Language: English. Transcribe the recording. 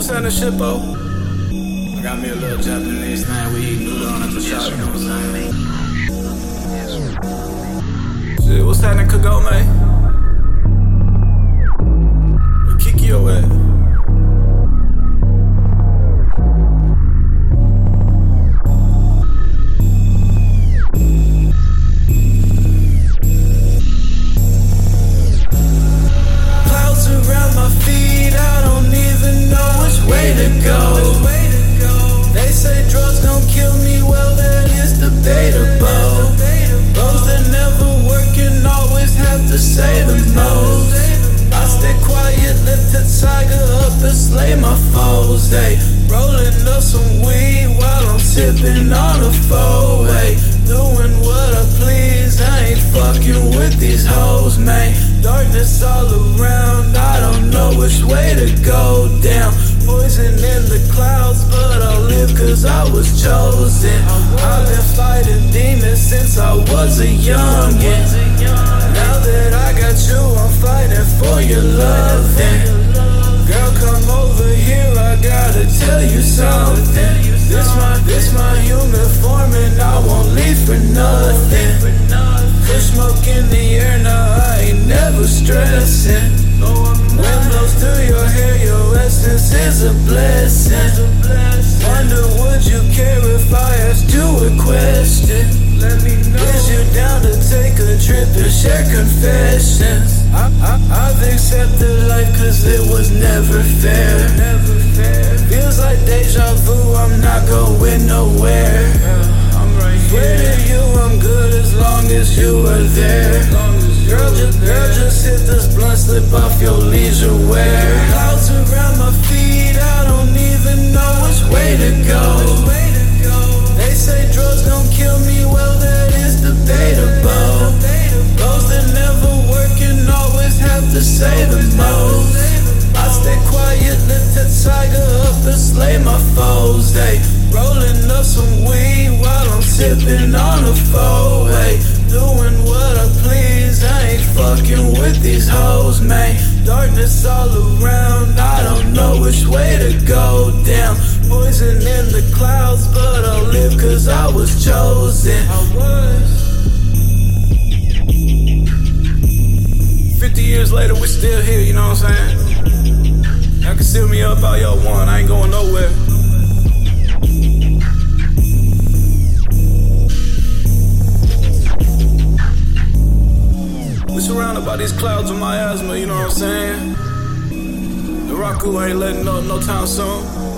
What's that in the Shippo? I got me a little Japanese thing. We eat noodle on at the shop, you know what I'm saying? Shit, what's in Kagome? Where Kikyo at? They rolling up some weed while I'm sipping on a four way. Doing what I please, I ain't fucking with these hoes, man. Darkness all around, I don't know which way to go down. Poison in the clouds, but I'll live cause I was chosen. I've been fighting demons since I was a youngin'. Now that I got you, I'm fighting for your love. You. This my, this my human form, and I won't leave for nothing. Kush smoke in the air, now I ain't never stressing. Wind blows through your hair, your essence is a blessing. Wonder would you care if I asked you a question? Let me know. Is you down to take a trip and share confessions? I, I, I've accepted life cause it was never fair. Feels like not going nowhere. I'm right here. To you, I'm good as long as you are there. Girl, just, girl, just hit this blunt, slip off your leisure wear. Stay quiet, let the tiger up and slay my foes. They rolling up some weed while I'm sipping on a four way. Doing what I please, I ain't fucking with these hoes, man. Darkness all around, I don't know which way to go down. Poison in the clouds, but I'll live cause I was chosen. I was. 50 years later, we're still here, you know what I'm saying? Out y'all want, I ain't going nowhere. We surrounded by these clouds of miasma, you know what I'm saying? Naraku ain't letting up no time soon.